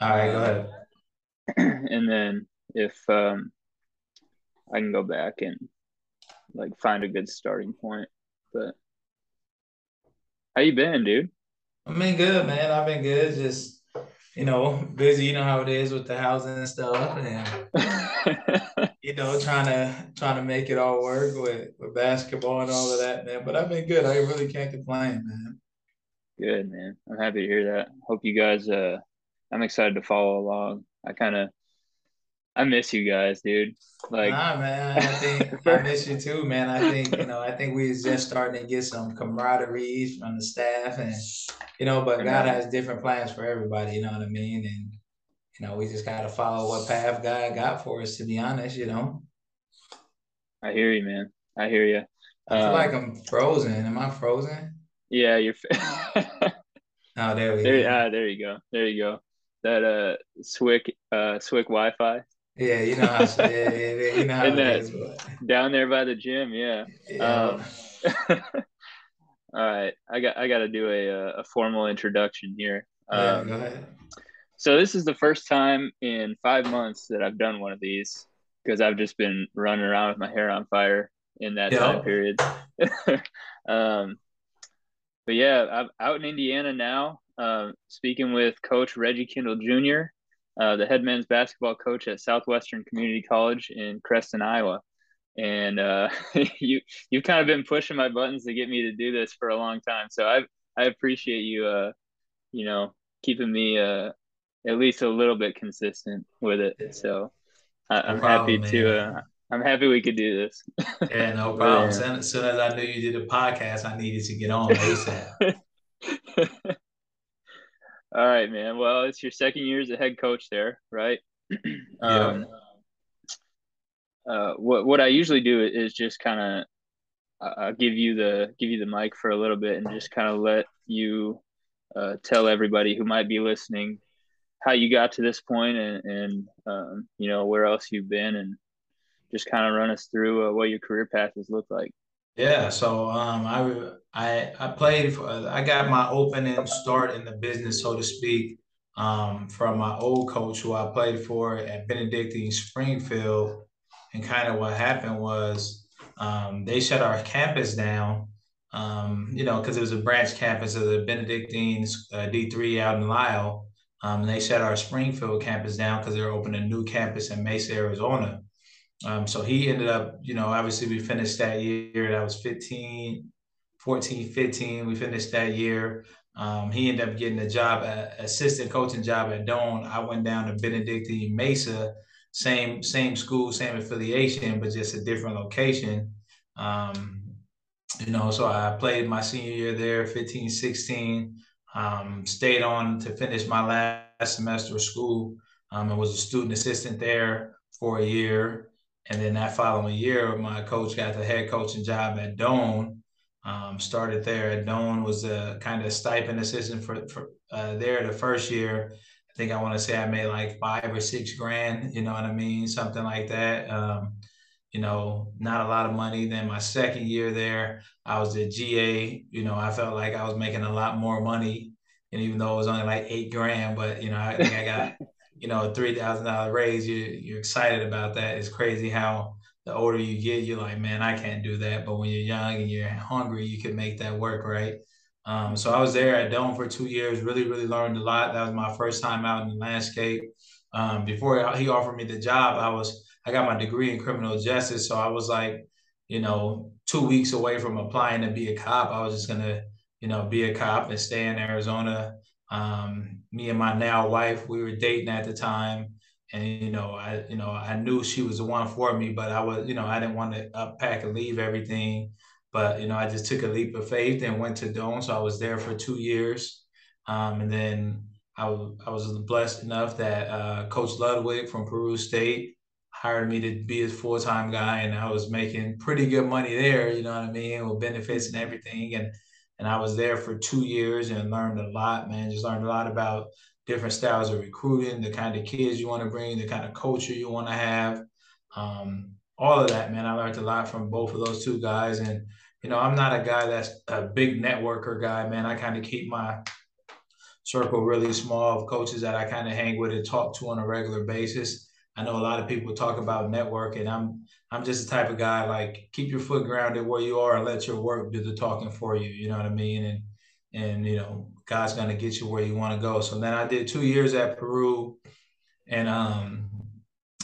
All right, go ahead. and then if um, I can go back and like find a good starting point. But how you been, dude? I've been good, man. I've been good. Just you know, busy. You know how it is with the housing and stuff, and you know, trying to trying to make it all work with with basketball and all of that, man. But I've been good. I really can't complain, man. Good, man. I'm happy to hear that. Hope you guys. Uh, I'm excited to follow along. I kind of I miss you guys, dude. Like, nah, man. I think I miss you too, man. I think you know. I think we just starting to get some camaraderie from the staff, and you know. But God has different plans for everybody. You know what I mean? And you know, we just gotta follow what path God got for us. To be honest, you know. I hear you, man. I hear you. I feel um, like I'm frozen. Am I frozen? Yeah, you're. oh, there we there, go. Ah, there you go. There you go. That uh, Swick, uh, Swick Wi-Fi. Yeah, you know how. yeah, yeah, you know how it is, down there by the gym. Yeah. yeah. Um, all right, I got I got to do a a formal introduction here. Um, go ahead. So this is the first time in five months that I've done one of these because I've just been running around with my hair on fire in that yeah. time period. um, but yeah, I'm out in Indiana now, uh, speaking with Coach Reggie Kindle Jr. Uh, the head men's basketball coach at Southwestern Community College in Creston, Iowa. And uh, you you've kind of been pushing my buttons to get me to do this for a long time. So I I appreciate you uh you know keeping me uh at least a little bit consistent with it. So I, am no happy to uh, I'm happy we could do this. yeah, no problem. As soon as I knew you did a podcast, I needed to get on ASAP. All right, man. Well, it's your second year as a head coach there, right? um, yeah. Uh, what what I usually do is just kind of uh, give you the give you the mic for a little bit and just kind of let you uh, tell everybody who might be listening how you got to this point and, and um, you know where else you've been and just kind of run us through uh, what your career path has looked like. Yeah, so um, I I I played. For, I got my opening start in the business, so to speak, um, from my old coach who I played for at Benedictine Springfield. And kind of what happened was um, they shut our campus down. Um, you know, because it was a branch campus of the Benedictine uh, D3 out in Lisle. Um, and they shut our Springfield campus down because they were opening a new campus in Mesa, Arizona. Um, so he ended up, you know, obviously we finished that year. That was 15, 14, 15. We finished that year. Um, he ended up getting a job, assistant coaching job at Doane. I went down to Benedictine Mesa, same same school, same affiliation, but just a different location. Um, you know, so I played my senior year there, 15, 16. Um, stayed on to finish my last semester of school. Um, I was a student assistant there for a year. And then that following year, my coach got the head coaching job at Doane. Um, started there at Doane, was a kind of stipend assistant for, for uh, there the first year. I think I want to say I made like five or six grand, you know what I mean? Something like that. Um, you know, not a lot of money. Then my second year there, I was at GA. You know, I felt like I was making a lot more money. And even though it was only like eight grand, but, you know, I think I got you know, a three thousand dollar raise, you you're excited about that. It's crazy how the older you get, you're like, man, I can't do that. But when you're young and you're hungry, you can make that work, right? Um, so I was there at Doane for two years. Really, really learned a lot. That was my first time out in the landscape. Um, before he offered me the job, I was I got my degree in criminal justice, so I was like, you know, two weeks away from applying to be a cop. I was just gonna, you know, be a cop and stay in Arizona um, me and my now wife, we were dating at the time, and you know, I you know I knew she was the one for me, but I was you know I didn't want to unpack and leave everything, but you know I just took a leap of faith and went to Doane. So I was there for two years, um, and then I was I was blessed enough that uh, Coach Ludwig from Peru State hired me to be his full time guy, and I was making pretty good money there. You know what I mean, with benefits and everything, and and I was there for two years and learned a lot, man. Just learned a lot about different styles of recruiting, the kind of kids you want to bring, the kind of culture you want to have. Um, all of that, man. I learned a lot from both of those two guys. And, you know, I'm not a guy that's a big networker guy, man. I kind of keep my circle really small of coaches that I kind of hang with and talk to on a regular basis. I know a lot of people talk about networking. I'm I'm just the type of guy like keep your foot grounded where you are and let your work do the talking for you. You know what I mean? And and you know God's gonna get you where you want to go. So then I did two years at Peru, and um,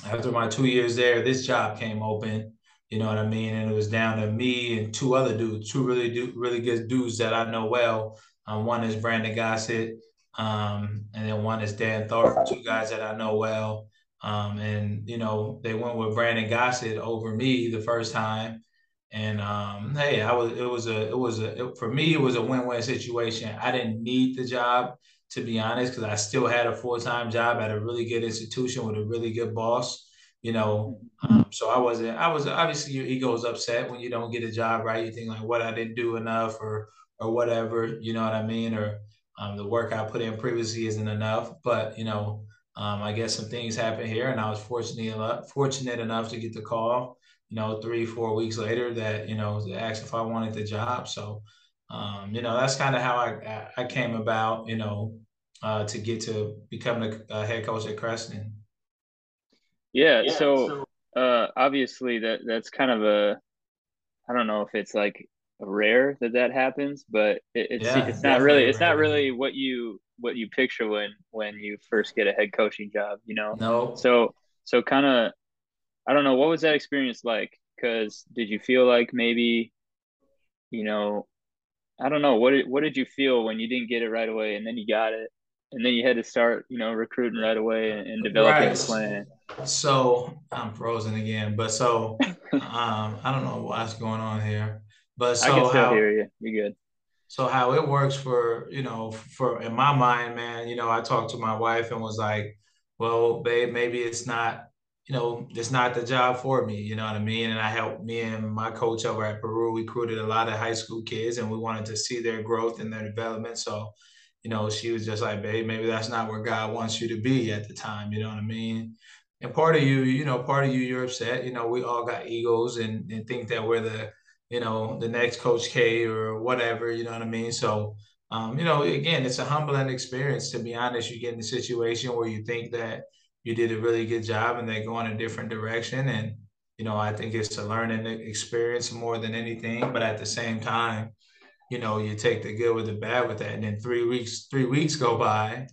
after my two years there, this job came open. You know what I mean? And it was down to me and two other dudes, two really do, really good dudes that I know well. Um, one is Brandon Gossett, um, and then one is Dan Thorpe, two guys that I know well. Um, and you know, they went with Brandon Gossett over me the first time. And um, hey, I was it was a it was a it, for me it was a win-win situation. I didn't need the job to be honest, because I still had a full-time job at a really good institution with a really good boss. You know, um, so I wasn't. I was obviously your ego is upset when you don't get a job right. You think like, what I didn't do enough, or or whatever. You know what I mean? Or um, the work I put in previously isn't enough. But you know, um, I guess some things happened here, and I was fortunate enough, fortunate enough to get the call. You know, three four weeks later, that you know, to ask if I wanted the job. So, um, you know, that's kind of how I I came about. You know, uh, to get to becoming a, a, head coach at Creston. Yeah. yeah so, so uh, obviously, that that's kind of a I don't know if it's like rare that that happens, but it, it's yeah, it's not really it's not really what you what you picture when when you first get a head coaching job, you know. No. So so kind of I don't know what was that experience like cuz did you feel like maybe you know I don't know what did, what did you feel when you didn't get it right away and then you got it and then you had to start you know recruiting right away and, and developing right. a plan. So I'm frozen again, but so um I don't know what's going on here. But so I can still how, hear you. You're good. So how it works for you know for in my mind, man, you know, I talked to my wife and was like, well, babe, maybe it's not you know, it's not the job for me, you know what I mean? And I helped me and my coach over at Peru recruited a lot of high school kids and we wanted to see their growth and their development. So, you know, she was just like, babe, maybe that's not where God wants you to be at the time, you know what I mean? And part of you, you know, part of you, you're upset. You know, we all got egos and, and think that we're the you know, the next Coach K or whatever, you know what I mean? So, um, you know, again, it's a humbling experience, to be honest. You get in a situation where you think that you did a really good job and they go in a different direction. And, you know, I think it's a learning experience more than anything. But at the same time, you know, you take the good with the bad with that. And then three weeks, three weeks go by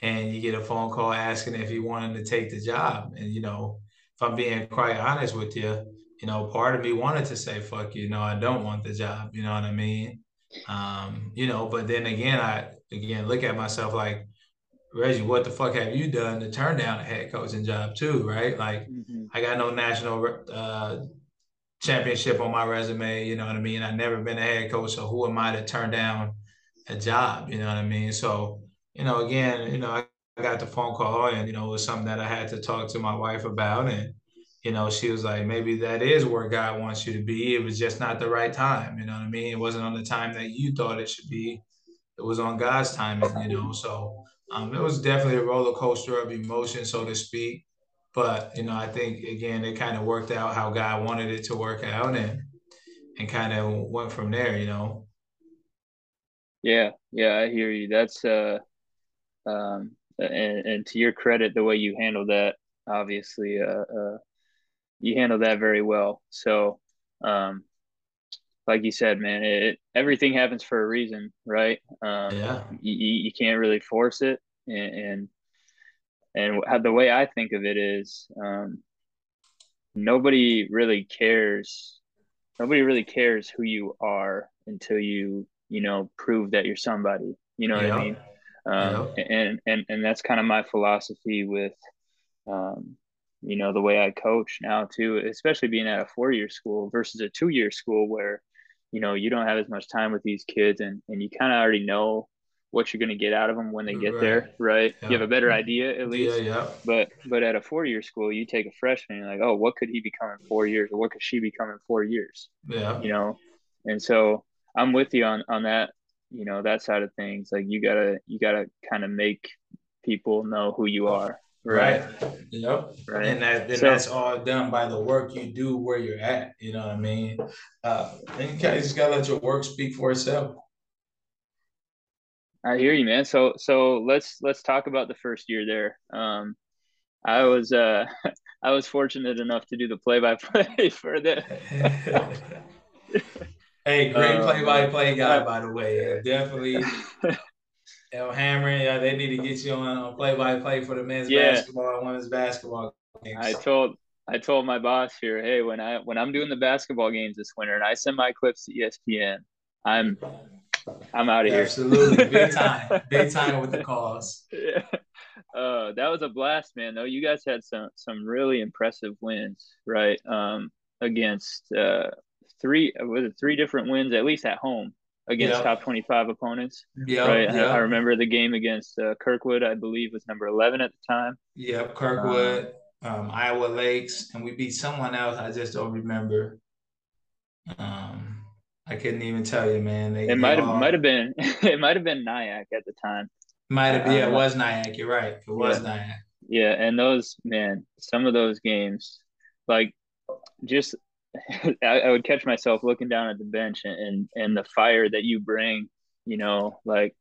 and you get a phone call asking if you wanted to take the job. And, you know, if I'm being quite honest with you, you know, part of me wanted to say, fuck you, no, I don't want the job. You know what I mean? Um, you know, but then again, I again look at myself like, Reggie, what the fuck have you done to turn down a head coaching job too, right? Like, mm-hmm. I got no national uh, championship on my resume. You know what I mean? I've never been a head coach, so who am I to turn down a job? You know what I mean? So, you know, again, you know, I got the phone call, and you know, it was something that I had to talk to my wife about, and you know, she was like, maybe that is where God wants you to be. It was just not the right time. You know what I mean? It wasn't on the time that you thought it should be. It was on God's timing, you know. So um, it was definitely a roller coaster of emotion, so to speak. But you know, I think again, it kind of worked out how God wanted it to work out, and and kind of went from there. You know. Yeah, yeah, I hear you. That's uh, um, and, and to your credit, the way you handled that, obviously, uh, uh you handle that very well. So, um, like you said, man, it, everything happens for a reason, right? Um, yeah. You, you can't really force it, and and, and the way I think of it is, um, nobody really cares. Nobody really cares who you are until you, you know, prove that you're somebody. You know yeah. what I mean? Um, yeah. and and and that's kind of my philosophy with um, you know the way I coach now too, especially being at a four year school versus a two year school where you know you don't have as much time with these kids and and you kind of already know what you're going to get out of them when they get right. there, right? Yeah. You have a better mm-hmm. idea at least. Yeah, yeah. But but at a four year school, you take a freshman, you're like, oh, what could he become in four years, or what could she become in four years? Yeah. You know, and so I'm with you on on that. You know that side of things. Like you gotta you gotta kind of make people know who you are Right. Yep. Right. And that and so, that's all done by the work you do where you're at. You know what I mean? Uh, and you just gotta let your work speak for itself. I hear you, man. So so let's let's talk about the first year there. Um, I was uh I was fortunate enough to do the play by play for the. hey, great play by play guy, by the way. Definitely. El Hammer, yeah, they need to get you on play by play for the men's yeah. basketball and women's basketball games. I told I told my boss here, hey, when I when I'm doing the basketball games this winter and I send my clips to ESPN, I'm I'm out of here. Absolutely, big time, big time with the calls. Yeah, uh, that was a blast, man. Though you guys had some some really impressive wins, right? Um, against uh, three was it three different wins at least at home against yep. top 25 opponents. Yeah, right. Yep. I, I, remember the game against uh, Kirkwood, I believe was number 11 at the time. Yep, Kirkwood, um, um, Iowa Lakes, and we beat someone else. I just don't remember. Um, I couldn't even tell you, man. They, it might have might have been it might have been NIACC at the time. Might have yeah, it was NIACC. You're right. It was yeah. NIACC. Yeah, and those man, some of those games, like just I, I, would catch myself looking down at the bench and, and and the fire that you bring. You know, like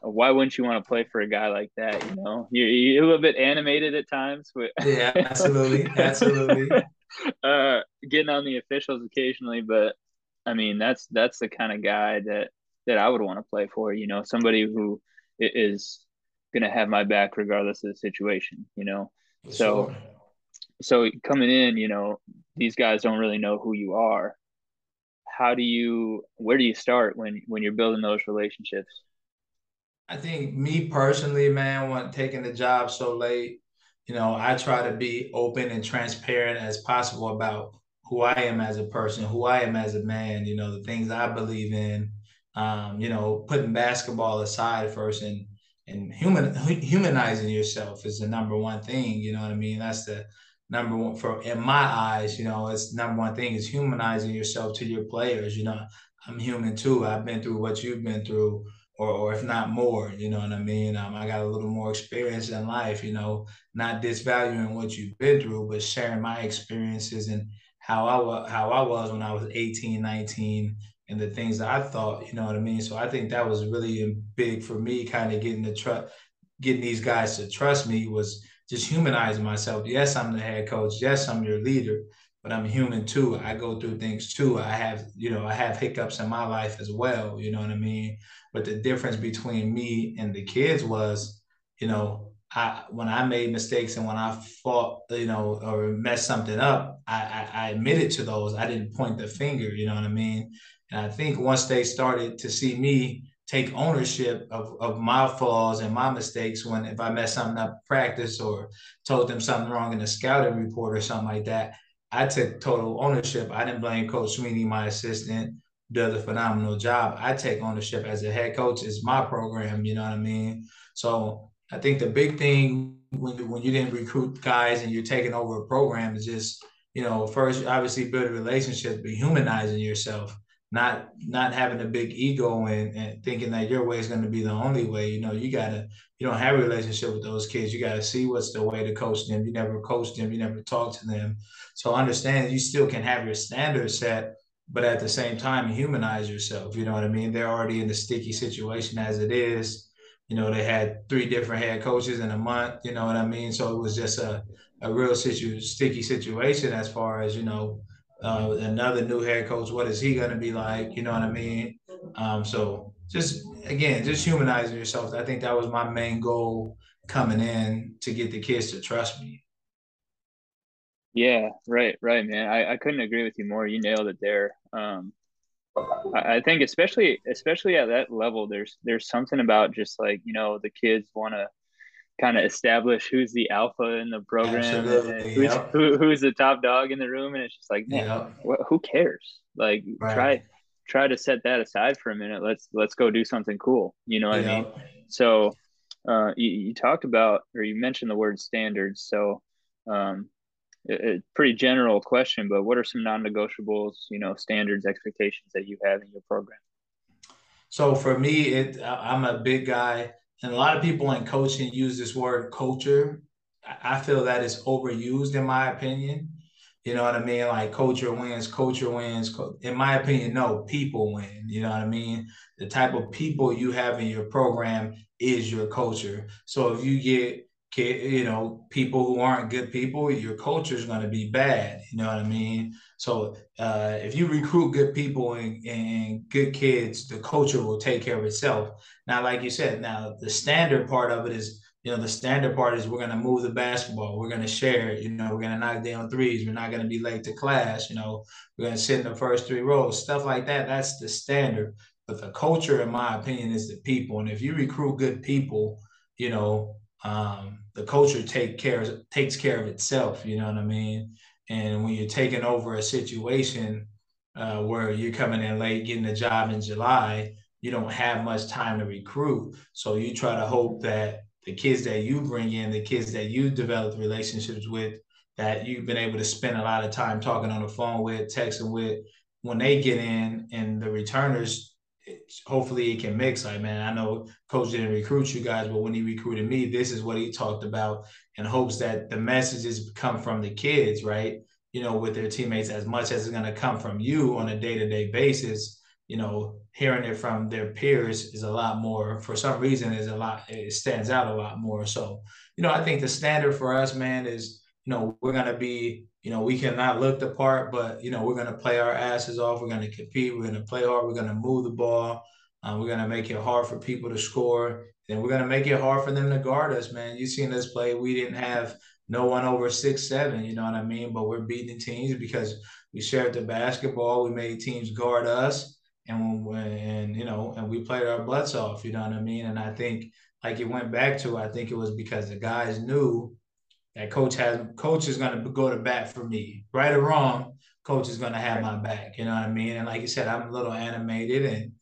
why wouldn't you want to play for a guy like that? You know, you're, you're a little bit animated at times. But yeah, absolutely, absolutely. uh, getting on the officials occasionally, but I mean, that's that's the kind of guy that that I would want to play for. You know, somebody who is going to have my back regardless of the situation. You know, so sure. so coming in, you know, these guys don't really know who you are. How do you? Where do you start when when you're building those relationships? I think me personally, man, when taking the job so late, you know, I try to be open and transparent as possible about who I am as a person, who I am as a man, you know, the things I believe in, um, you know, putting basketball aside first and and human humanizing yourself is the number one thing, you know what I mean? That's the number one for in my eyes, you know, it's number one thing is humanizing yourself to your players. You know, I'm human too. I've been through what you've been through or, or if not more, you know what I mean? Um, I got a little more experience in life, you know, not disvaluing what you've been through, but sharing my experiences and how I was how I was when I was 18, 19, and the things that I thought, you know what I mean? So I think that was really big for me, kind of getting the trust, getting these guys to trust me was just humanizing myself. Yes, I'm the head coach. Yes, I'm your leader, but I'm human too. I go through things too. I have, you know, I have hiccups in my life as well. You know what I mean? But the difference between me and the kids was, you know, I, when I made mistakes and when I fought, you know, or messed something up, I, I, I admitted to those. I didn't point the finger, you know what I mean? And I think once they started to see me take ownership of, of my flaws and my mistakes when if I messed something up practice or told them something wrong in a scouting report or something like that, I took total ownership. I didn't blame Coach Sweeney, my assistant, does a phenomenal job. I take ownership as a head coach. It's my program, you know what I mean? So I think the big thing when when you didn't recruit guys and you're taking over a program is just you know first obviously build a relationship, but humanizing yourself, not not having a big ego and, and thinking that your way is going to be the only way. You know, you gotta you don't have a relationship with those kids. You gotta see what's the way to coach them. You never coach them. You never talk to them. So understand you still can have your standards set, but at the same time humanize yourself. You know what I mean? They're already in the sticky situation as it is you know, they had three different head coaches in a month. You know what I mean? So it was just a, a real situ- sticky situation as far as you know uh, another new head coach. What is he going to be like? You know what I mean? Um, so just again, just humanizing yourself. I think that was my main goal coming in to get the kids to trust me. Yeah, right, right, man. I, I couldn't agree with you more. You nailed it there. Um, I think especially especially at that level, there's there's something about just like you know the kids want to kind of establish who's the alpha in the program, who's yep. who, who's the top dog in the room, and it's just like, man, yep. wh- who cares? Like right. try try to set that aside for a minute. Let's let's go do something cool. You know what yep. I mean? So uh, you, you talked about or you mentioned the word standards. So um, a pretty general question, but what are some non-negotiables, you know, standards, expectations that you have in your program? So for me, it I'm a big guy, and a lot of people in coaching use this word culture. I feel that is overused in my opinion. You know what I mean? Like culture wins, culture wins. In my opinion, no, people win. You know what I mean? The type of people you have in your program is your culture. So if you get you know people who aren't good people, your culture is going to be bad. You know what I mean? So uh, if you recruit good people and, and good kids, the culture will take care of itself. Now, like you said, now the standard part of it is you know, the standard part is we're going to move the basketball. We're going to share. You know, we're going to knock down threes. We're not going to be late to class. You know, we're going to sit in the first three rows, stuff like that. That's the standard. But the culture, in my opinion, is the people. And if you recruit good people, you know, um, the culture take care takes care of itself. You know what I mean? And when you're taking over a situation uh, where you're coming in late, getting a job in July, you don't have much time to recruit. So you try to hope that the kids that you bring in, the kids that you develop relationships with, that you've been able to spend a lot of time talking on the phone with, texting with, when they get in and the returners, hopefully it can mix. Like, man, I know coach didn't recruit you guys, but when he recruited me, this is what he talked about in hopes that the messages come from the kids, right? You know, with their teammates as much as it's going to come from you on a day to day basis you know, hearing it from their peers is a lot more. For some reason, is a lot. It stands out a lot more. So, you know, I think the standard for us, man, is you know we're gonna be, you know, we cannot look the part, but you know we're gonna play our asses off. We're gonna compete. We're gonna play hard. We're gonna move the ball. Um, we're gonna make it hard for people to score, and we're gonna make it hard for them to guard us, man. You seen us play. We didn't have no one over six seven. You know what I mean? But we're beating teams because we shared the basketball. We made teams guard us and when, and you know and we played our butts off you know what i mean and i think like it went back to i think it was because the guys knew that coach has coach is going to go to bat for me right or wrong coach is going to have my back you know what i mean and like you said i'm a little animated and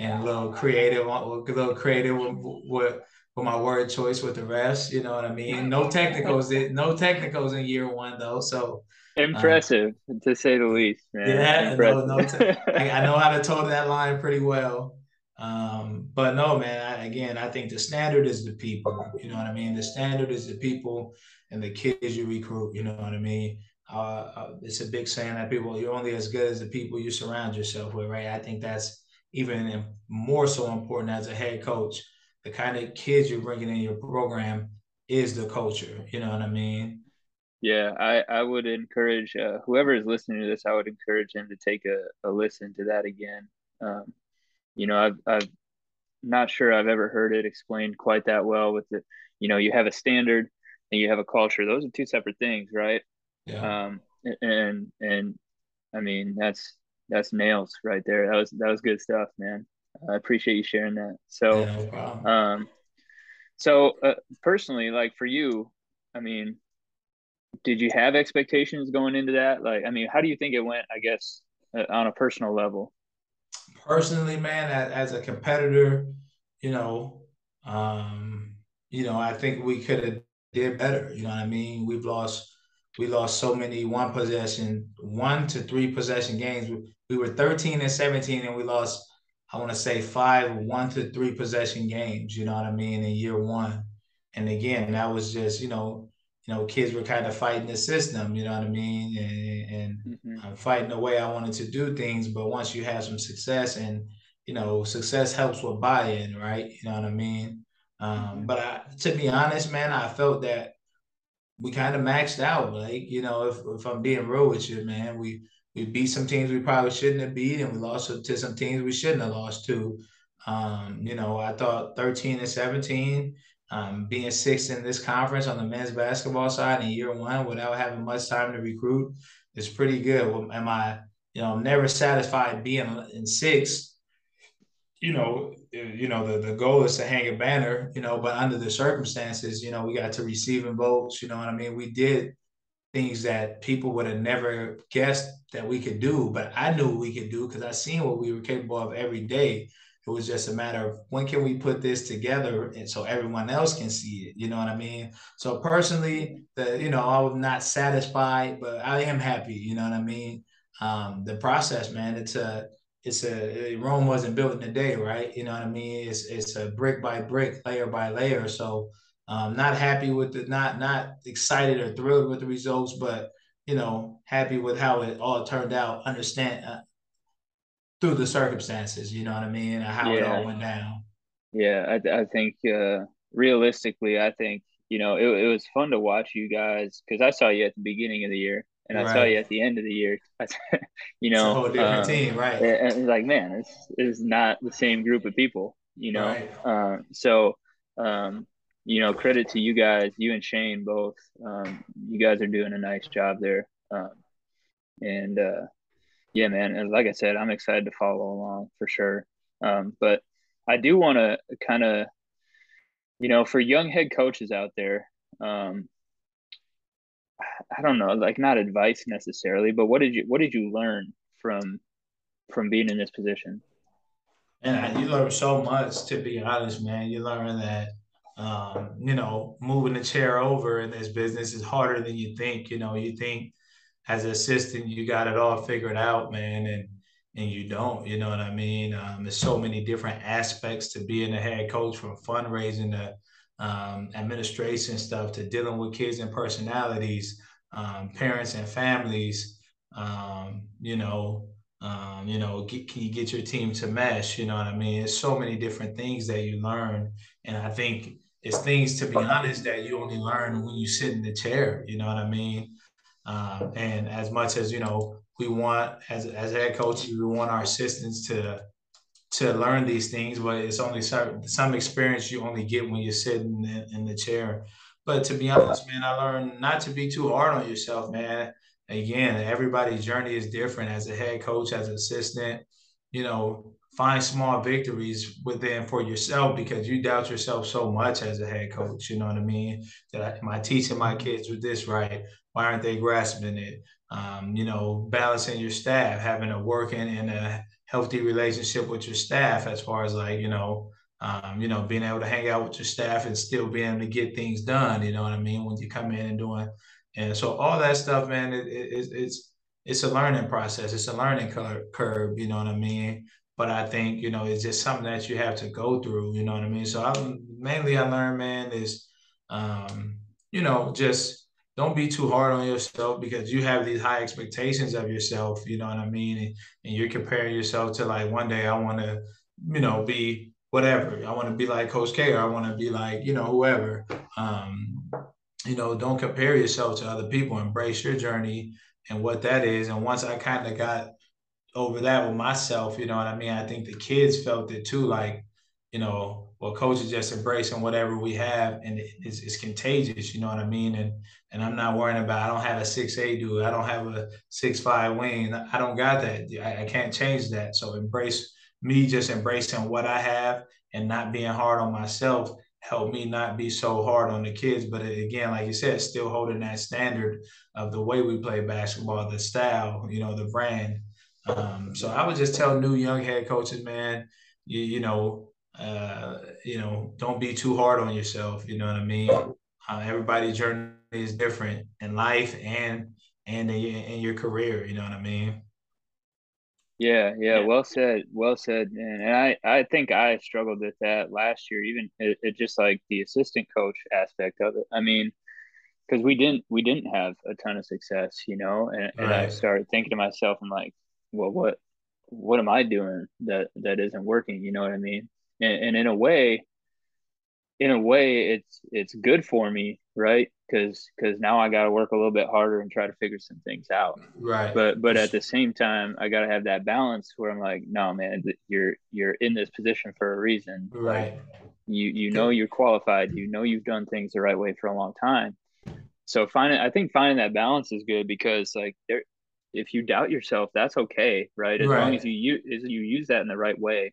and a little creative a little creative with, with, with my word choice with the rest you know what i mean no technicals no technicals in year one though so Impressive, um, to say the least, man. Yeah, no, no t- I know how to toe that line pretty well. Um, but no, man, I, again, I think the standard is the people. You know what I mean? The standard is the people and the kids you recruit. You know what I mean? Uh, uh, it's a big saying that people, you're only as good as the people you surround yourself with, right? I think that's even more so important as a head coach. The kind of kids you're bringing in your program is the culture. You know what I mean? Yeah, I, I would encourage uh, whoever is listening to this, I would encourage him to take a, a listen to that again. Um, you know, I've, I've not sure I've ever heard it explained quite that well with it. You know, you have a standard and you have a culture. Those are two separate things, right? Yeah. Um, and, and I mean, that's, that's nails right there. That was, that was good stuff, man. I appreciate you sharing that. So, yeah, no um, so uh, personally, like for you, I mean, did you have expectations going into that? Like, I mean, how do you think it went? I guess uh, on a personal level. Personally, man, as, as a competitor, you know, um, you know, I think we could have did better. You know what I mean? We've lost we lost so many one possession, one to three possession games. We were 13 and 17, and we lost, I want to say five one to three possession games, you know what I mean, in year one. And again, that was just, you know, you know, kids were kind of fighting the system, you know what I mean? And, and mm-hmm. I'm fighting the way I wanted to do things. But once you have some success and, you know, success helps with buy-in, right? You know what I mean? Um, but I, to be honest, man, I felt that we kind of maxed out. Like, you know, if, if I'm being real with you, man, we, we beat some teams we probably shouldn't have beat, and we lost to some teams we shouldn't have lost to. Um, you know, I thought 13 and 17, um, being sixth in this conference on the men's basketball side in year one without having much time to recruit is pretty good. Am I, you know, I'm never satisfied being in sixth. You know, you know the, the goal is to hang a banner. You know, but under the circumstances, you know, we got to receiving votes. You know what I mean? We did things that people would have never guessed that we could do, but I knew we could do because I seen what we were capable of every day. It was just a matter of when can we put this together and so everyone else can see it. You know what I mean? So personally, the you know, I was not satisfied, but I am happy. You know what I mean? Um, the process, man, it's a it's a Rome wasn't built in a day, right? You know what I mean? It's it's a brick by brick, layer by layer. So um, not happy with the not not excited or thrilled with the results, but you you know, happy with how it all turned out. Understand uh, through the circumstances, you know what I mean, and how yeah. it all went down. Yeah, I, I think uh, realistically, I think you know it, it was fun to watch you guys because I saw you at the beginning of the year and right. I tell you at the end of the year. you know, it's a whole different um, team, right? And it's like, man, it's it's not the same group of people, you know. Right. Uh, so, um, you know, credit to you guys, you and Shane both. Um, you guys are doing a nice job there, um, and uh, yeah, man. And like I said, I'm excited to follow along for sure. Um, but I do want to kind of, you know, for young head coaches out there, um, I don't know, like not advice necessarily, but what did you what did you learn from from being in this position? And you learn so much, to be honest, man. You learn that um, you know, moving the chair over in this business is harder than you think. You know, you think as an assistant you got it all figured out, man, and and you don't. You know what I mean? Um, there's so many different aspects to being a head coach, from fundraising to um, administration stuff to dealing with kids and personalities, um, parents and families. Um, you know, um, you know, get, can you get your team to mesh? You know what I mean? There's so many different things that you learn, and I think it's things to be honest that you only learn when you sit in the chair. You know what I mean? Um, and as much as you know, we want as as head coaches, we want our assistants to to learn these things, but it's only certain, some experience you only get when you're sitting in, in the chair. But to be honest, man, I learned not to be too hard on yourself, man. Again, everybody's journey is different. As a head coach, as an assistant, you know, find small victories within for yourself because you doubt yourself so much as a head coach. You know what I mean? That I, am I teaching my kids with this right? Why aren't they grasping it? Um, you know, balancing your staff, having a working and a healthy relationship with your staff as far as like you know um, you know being able to hang out with your staff and still being able to get things done you know what i mean when you come in and doing and so all that stuff man it, it, it's it's a learning process. It's a learning curve you know what i mean? But i think you know it's just something that you have to go through you know what i mean? So I, mainly i learned man is um, you know just don't be too hard on yourself because you have these high expectations of yourself. You know what I mean? And, and you're comparing yourself to like one day I want to, you know, be whatever. I want to be like Coach K or I want to be like, you know, whoever. Um, you know, don't compare yourself to other people. Embrace your journey and what that is. And once I kind of got over that with myself, you know what I mean? I think the kids felt it too. Like, you know, well, coach is just embracing whatever we have, and it's, it's contagious. You know what I mean? And and I'm not worrying about. I don't have a six eight dude. I don't have a six five wing. I don't got that. I, I can't change that. So embrace me, just embracing what I have, and not being hard on myself. Help me not be so hard on the kids. But again, like you said, still holding that standard of the way we play basketball, the style, you know, the brand. Um, so I would just tell new young head coaches, man, you, you know, uh, you know, don't be too hard on yourself. You know what I mean? Uh, everybody's journey is different in life and and in, in your career. You know what I mean? Yeah, yeah, well said, well said, man. And I, I think I struggled with that last year. Even it, it just like the assistant coach aspect of it. I mean, because we didn't, we didn't have a ton of success, you know. And, right. and I started thinking to myself, I'm like, well, what, what am I doing that that isn't working? You know what I mean? And, and in a way in a way it's it's good for me right? Because because now i got to work a little bit harder and try to figure some things out. Right. But but at the same time i got to have that balance where i'm like no man you're you're in this position for a reason. Right. You you know you're qualified. You know you've done things the right way for a long time. So finding i think finding that balance is good because like there if you doubt yourself that's okay right? As right. long as you use as you use that in the right way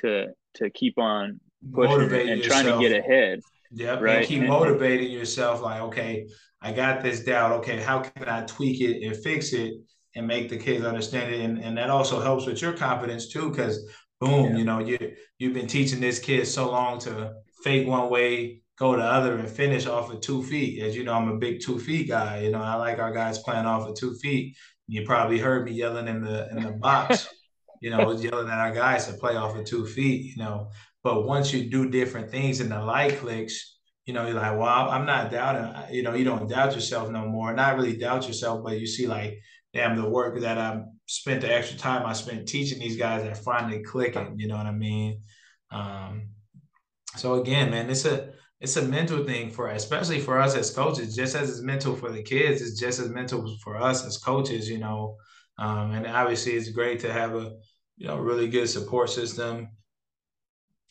to to keep on pushing Motivate and yourself. trying to get ahead. Yeah, right. And keep and, motivating yourself. Like, okay, I got this doubt. Okay, how can I tweak it and fix it and make the kids understand it? And, and that also helps with your confidence too, because boom, yeah. you know, you you've been teaching this kid so long to fake one way, go the other, and finish off of two feet. As you know, I'm a big two feet guy. You know, I like our guys playing off of two feet. You probably heard me yelling in the in the box you know, yelling at our guys to play off of two feet, you know. But once you do different things and the light clicks, you know, you're like, well, I'm not doubting, you know, you don't doubt yourself no more. Not really doubt yourself, but you see like, damn, the work that I spent the extra time I spent teaching these guys are finally clicking, you know what I mean? Um, so again, man, it's a it's a mental thing for especially for us as coaches, just as it's mental for the kids, it's just as mental for us as coaches, you know. Um, and obviously it's great to have a you know really good support system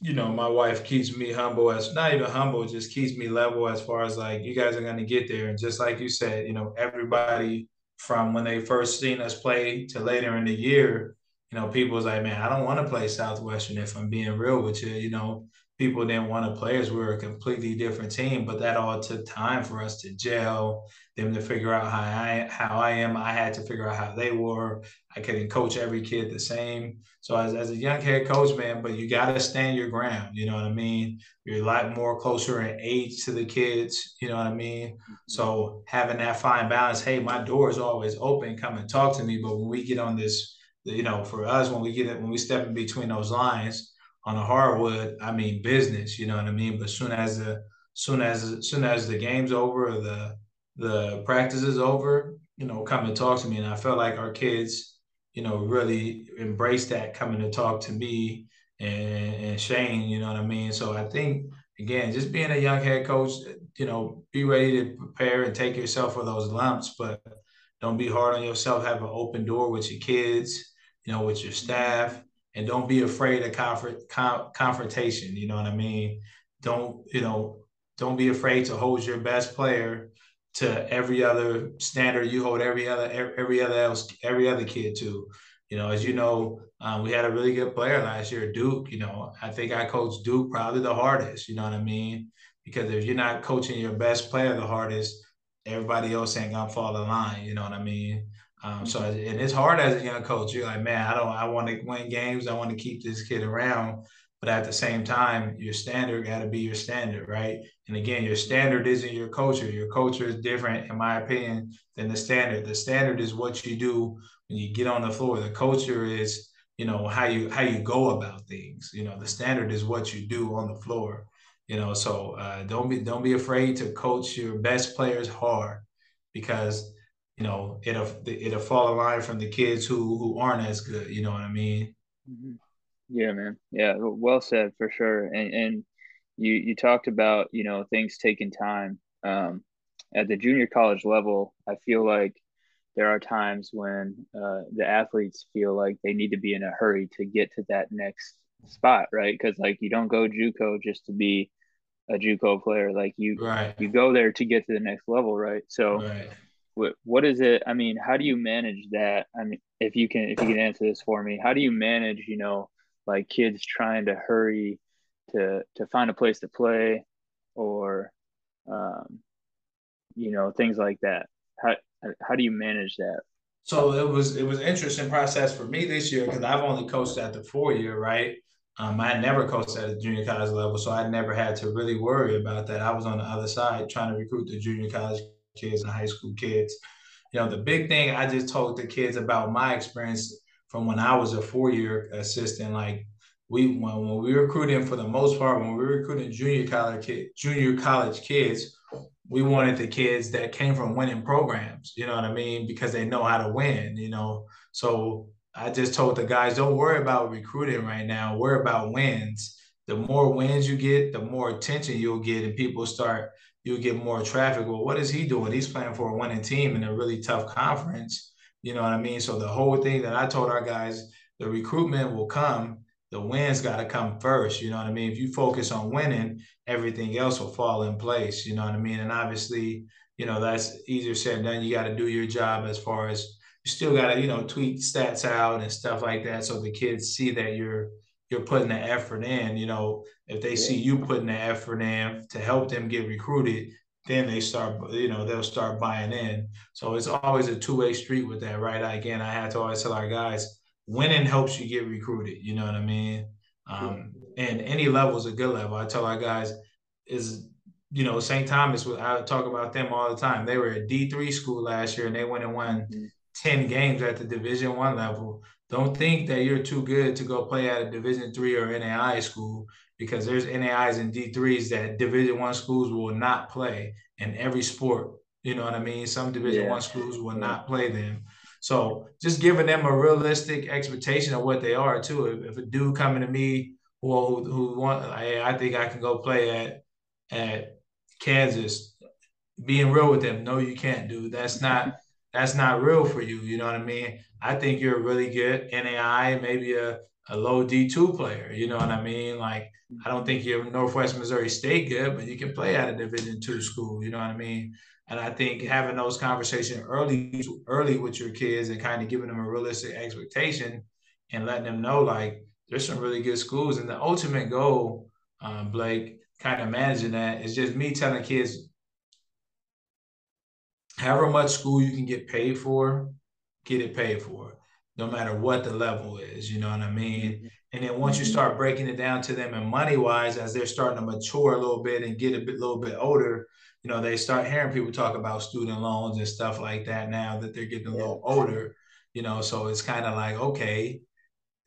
you know, my wife keeps me humble as not even humble, just keeps me level as far as like you guys are gonna get there. And just like you said, you know, everybody from when they first seen us play to later in the year, you know, people was like, man, I don't want to play Southwestern if I'm being real with you. You know, people didn't want to play us. We were a completely different team, but that all took time for us to gel, them to figure out how I how I am. I had to figure out how they were. I couldn't coach every kid the same. So as, as a young head coach, man, but you got to stand your ground. You know what I mean? You're a lot more closer in age to the kids. You know what I mean? Mm-hmm. So having that fine balance. Hey, my door is always open. Come and talk to me. But when we get on this, you know, for us, when we get it, when we step in between those lines on a hardwood, I mean business, you know what I mean? But soon as the soon as soon as the game's over or the the practice is over, you know, come and talk to me. And I felt like our kids, you know, really embraced that coming to talk to me and, and Shane, you know what I mean? So I think again, just being a young head coach, you know, be ready to prepare and take yourself for those lumps, but don't be hard on yourself. Have an open door with your kids, you know, with your staff and don't be afraid of confrontation. You know what I mean? Don't you know? Don't be afraid to hold your best player to every other standard you hold every other every other else every other kid to. You know, as you know, um, we had a really good player last year, Duke. You know, I think I coached Duke probably the hardest. You know what I mean? Because if you're not coaching your best player the hardest, everybody else ain't gonna fall in line. You know what I mean? Um, so and it's hard as a young coach. You're like, man, I don't. I want to win games. I want to keep this kid around. But at the same time, your standard got to be your standard, right? And again, your standard isn't your culture. Your culture is different, in my opinion, than the standard. The standard is what you do when you get on the floor. The culture is, you know, how you how you go about things. You know, the standard is what you do on the floor. You know, so uh, don't be don't be afraid to coach your best players hard because you know, it'll it'll fall in line from the kids who who aren't as good. You know what I mean? Mm-hmm. Yeah, man. Yeah, well said for sure. And and you you talked about you know things taking time. Um, at the junior college level, I feel like there are times when uh, the athletes feel like they need to be in a hurry to get to that next spot, right? Because like you don't go JUCO just to be a JUCO player. Like you right. you go there to get to the next level, right? So right what what is it? I mean how do you manage that? I mean if you can if you can answer this for me how do you manage you know like kids trying to hurry to to find a place to play or um you know things like that? How how do you manage that? So it was it was interesting process for me this year because i've only coached at the four year right? Um, I never coached at a junior college level, so I never had to really worry about that. I was on the other side trying to recruit the junior college kids and high school kids. You know, the big thing I just told the kids about my experience from when I was a four-year assistant, like we when, when we recruiting for the most part, when we were recruiting junior college kid, junior college kids, we wanted the kids that came from winning programs, you know what I mean? Because they know how to win, you know. So I just told the guys, don't worry about recruiting right now, worry about wins. The more wins you get, the more attention you'll get, and people start you'll get more traffic. Well, what is he doing? He's playing for a winning team in a really tough conference. You know what I mean? So the whole thing that I told our guys, the recruitment will come. The wins got to come first. You know what I mean? If you focus on winning, everything else will fall in place. You know what I mean? And obviously, you know, that's easier said than done. You got to do your job as far as you still got to, you know, tweet stats out and stuff like that. So the kids see that you're you're putting the effort in. You know, if they see you putting the effort in to help them get recruited, then they start, you know, they'll start buying in. So it's always a two way street with that, right? Again, I had to always tell our guys, winning helps you get recruited. You know what I mean? Um, and any level is a good level. I tell our guys is, you know, St. Thomas. I talk about them all the time. They were a D three school last year, and they went and won mm-hmm. ten games at the Division One level. Don't think that you're too good to go play at a Division three or NAI school because there's NAIs and D3s that Division One schools will not play in every sport. You know what I mean? Some Division yeah. One schools will not play them. So just giving them a realistic expectation of what they are too. If, if a dude coming to me who who want, I, I think I can go play at at Kansas, being real with them. No, you can't, dude. That's not that's not real for you. You know what I mean? I think you're a really good NAIA, maybe a, a low D2 player. You know what I mean? Like, I don't think you're Northwest Missouri State good, but you can play at a Division two school. You know what I mean? And I think having those conversations early, early with your kids and kind of giving them a realistic expectation and letting them know like there's some really good schools. And the ultimate goal, um, Blake, kind of managing that is just me telling kids however much school you can get paid for, get it paid for, no matter what the level is. You know what I mean? Mm-hmm. And then once you mm-hmm. start breaking it down to them and money wise, as they're starting to mature a little bit and get a bit, little bit older, you know, they start hearing people talk about student loans and stuff like that now that they're getting a little older. You know, so it's kind of like, okay,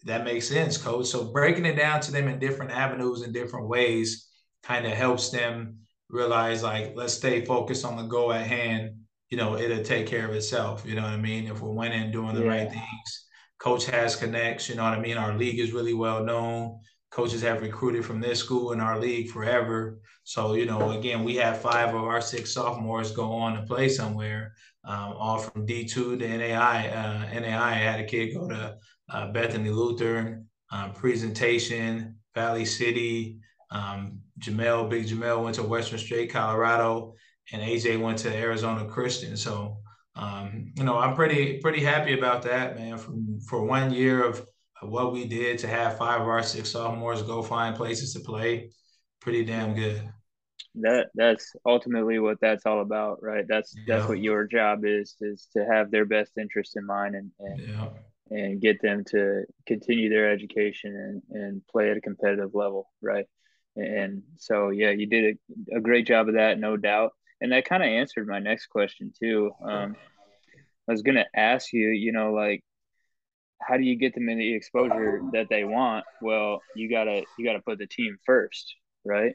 that makes sense, coach. So breaking it down to them in different avenues and different ways kind of helps them realize like let's stay focused on the goal at hand you know, it'll take care of itself. You know what I mean? If we're winning, doing the yeah. right things. Coach has connects, you know what I mean? Our league is really well known. Coaches have recruited from this school in our league forever. So, you know, again, we have five of our six sophomores go on to play somewhere, um, all from D2 to NAIA. Uh, NAI had a kid go to uh, Bethany Lutheran, um, Presentation, Valley City. Um, Jamel, Big Jamel went to Western State, Colorado and AJ went to Arizona Christian. So, um, you know, I'm pretty pretty happy about that, man. From for one year of, what we did to have five of our six sophomores go find places to play, pretty damn good. That that's ultimately what that's all about, right? That's yeah. that's what your job is is to have their best interest in mind and and, yeah. and get them to continue their education and and play at a competitive level, right? And so, yeah, you did a, a great job of that, no doubt and that kind of answered my next question too. Um, I was gonna ask you, you know, like, how do you get them in the exposure that they want? Well, you gotta you gotta put the team first, right?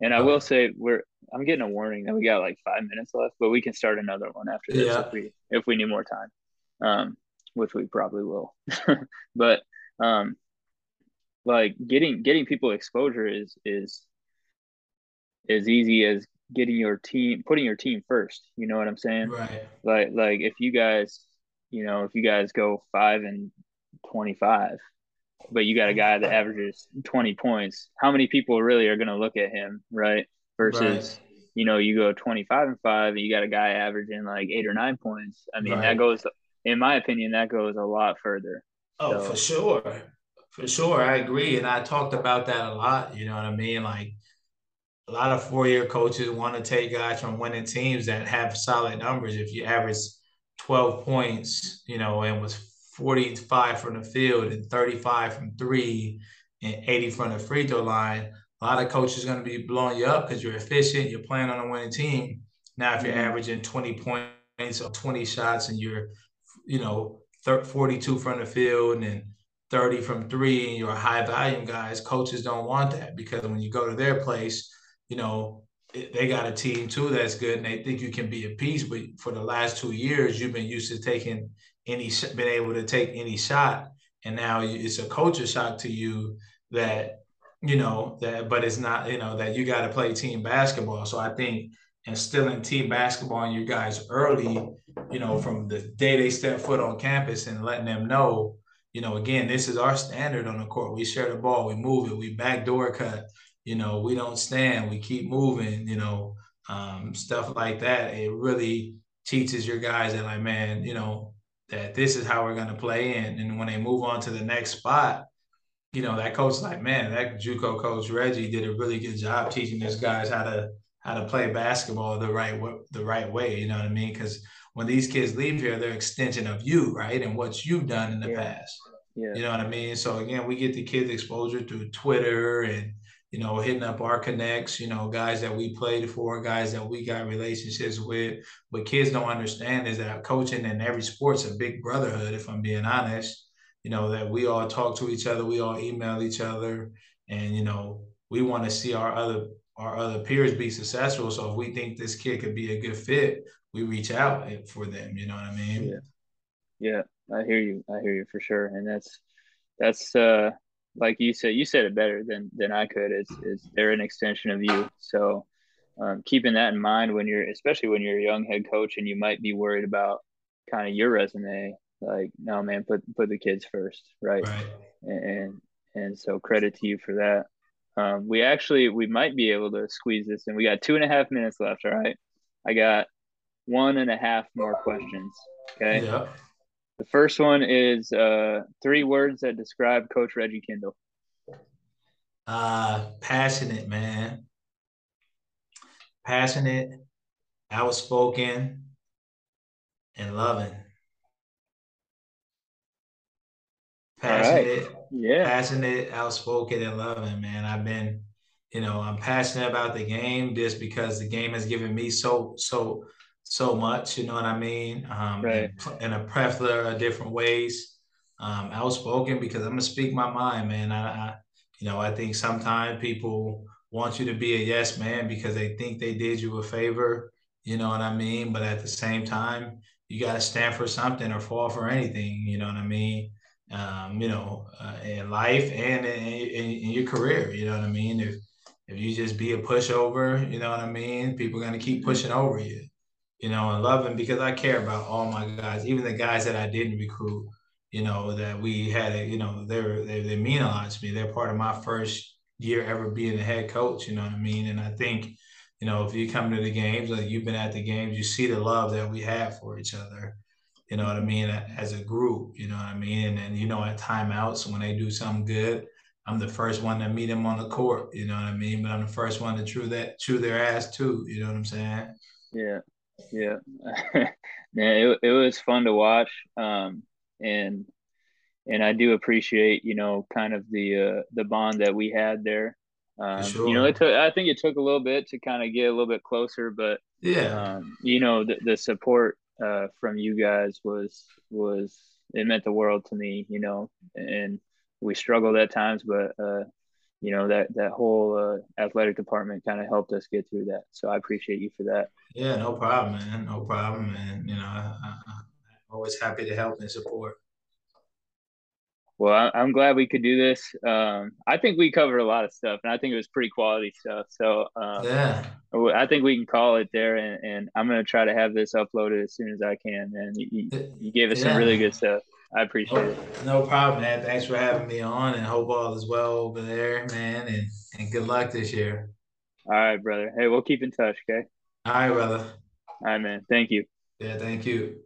And I will say we're I'm getting a warning that we got like five minutes left, but we can start another one after this yeah. if we if we need more time, um, which we probably will. but um, like getting getting people exposure is is as easy as getting your team putting your team first you know what i'm saying? Right. Like like if you guys you know if you guys go 5 and 25 but you got a guy that averages 20 points how many people really are going to look at him right? Versus right. you know you go 25 and 5 and you got a guy averaging like 8 or 9 points. I mean right. that goes in my opinion that goes a lot further. Oh so. for sure. For sure. I agree. And i talked about that a lot you know what i mean? Like a lot of four-year coaches want to take guys from winning teams that have solid numbers. If you average 12 points, you know, and was 45 from the field and 35 from three and 80 from the free throw line, a lot of coaches are going to be blowing you up because you're efficient, you're playing on a winning team. Now, if you're mm-hmm. averaging 20 points or 20 shots and you're, you know, 42 from the field and 30 from three and you're a high volume guys, coaches don't want that because when you go to their place, you know, they got a team too that's good and they think you can be a piece. But for the last two years, you've been used to taking any, been able to take any shot. And now it's a culture shock to you that, you know, that, but it's not, you know, that you got to play team basketball. So I think instilling team basketball in you guys early, you know, from the day they step foot on campus and letting them know, you know, again, this is our standard on the court. We share the ball, we move it, we backdoor cut, you know, we don't stand, we keep moving, you know, um, stuff like that. It really teaches your guys that, like, man, you know, that this is how we're going to play in. And when they move on to the next spot, you know, that coach, like, man, that JUCO coach Reggie did a really good job teaching these guys how to how to play basketball the right the right way. You know what I mean? Because when these kids leave here, they're extension of you, right, and what you've done in the yeah. past. Yeah. You know what I mean? So again, we get the kids exposure through Twitter and you know, hitting up our connects, you know, guys that we played for, guys that we got relationships with. But kids don't understand is that coaching in every sport's a big brotherhood, if I'm being honest. You know, that we all talk to each other, we all email each other. And, you know, we want to see our other our other peers be successful. So if we think this kid could be a good fit, we reach out for them. You know what I mean? Yeah. Yeah, I hear you. I hear you for sure. And that's that's uh like you said, you said it better than than I could. Is is they're an extension of you. So um, keeping that in mind when you're, especially when you're a young head coach and you might be worried about kind of your resume. Like, no, man, put put the kids first, right? Right. And and so credit to you for that. Um, we actually we might be able to squeeze this in. We got two and a half minutes left. All right. I got one and a half more questions. Okay. Yeah. The first one is uh, three words that describe Coach Reggie Kindle. Uh, passionate, man. Passionate, outspoken, and loving. Passionate, right. yeah. Passionate, outspoken, and loving, man. I've been, you know, I'm passionate about the game just because the game has given me so, so so much. You know what I mean? Um, right. in, in, a plethora of different ways. Um, outspoken because I'm gonna speak my mind, man. I, I, you know, I think sometimes people want you to be a yes man because they think they did you a favor. You know what I mean? But at the same time, you got to stand for something or fall for anything. You know what I mean? Um, you know, uh, in life and in, in, in, your career. You know what I mean? If if you just be a pushover, you know what I mean? People are gonna keep pushing over you you know, and him because I care about all my guys, even the guys that I didn't recruit, you know, that we had, a, you know, they're, they, they mean a lot to me. They're part of my first year ever being a head coach, you know what I mean? And I think, you know, if you come to the games, like you've been at the games, you see the love that we have for each other, you know what I mean, as a group, you know what I mean? And then, you know, at timeouts, when they do something good, I'm the first one to meet them on the court, you know what I mean? But I'm the first one to chew that chew their ass too, you know what I'm saying? Yeah. Yeah, yeah, it, it was fun to watch, um, and and I do appreciate you know kind of the uh, the bond that we had there. Um, sure. You know, it took I think it took a little bit to kind of get a little bit closer, but yeah, um, you know the the support uh, from you guys was was it meant the world to me. You know, and we struggled at times, but uh, you know that that whole uh, athletic department kind of helped us get through that. So I appreciate you for that. Yeah, no problem, man. No problem, man. you know, I, am always happy to help and support. Well, I'm glad we could do this. Um, I think we covered a lot of stuff, and I think it was pretty quality stuff. So um, yeah, I think we can call it there. And, and I'm going to try to have this uploaded as soon as I can. And you, you gave us yeah. some really good stuff. I appreciate no, it. Oh, no problem, man. Thanks for having me on, and hope all is well over there, man. And and good luck this year. All right, brother. Hey, we'll keep in touch, okay? All right, brother. All right, man. Thank you. Yeah, thank you.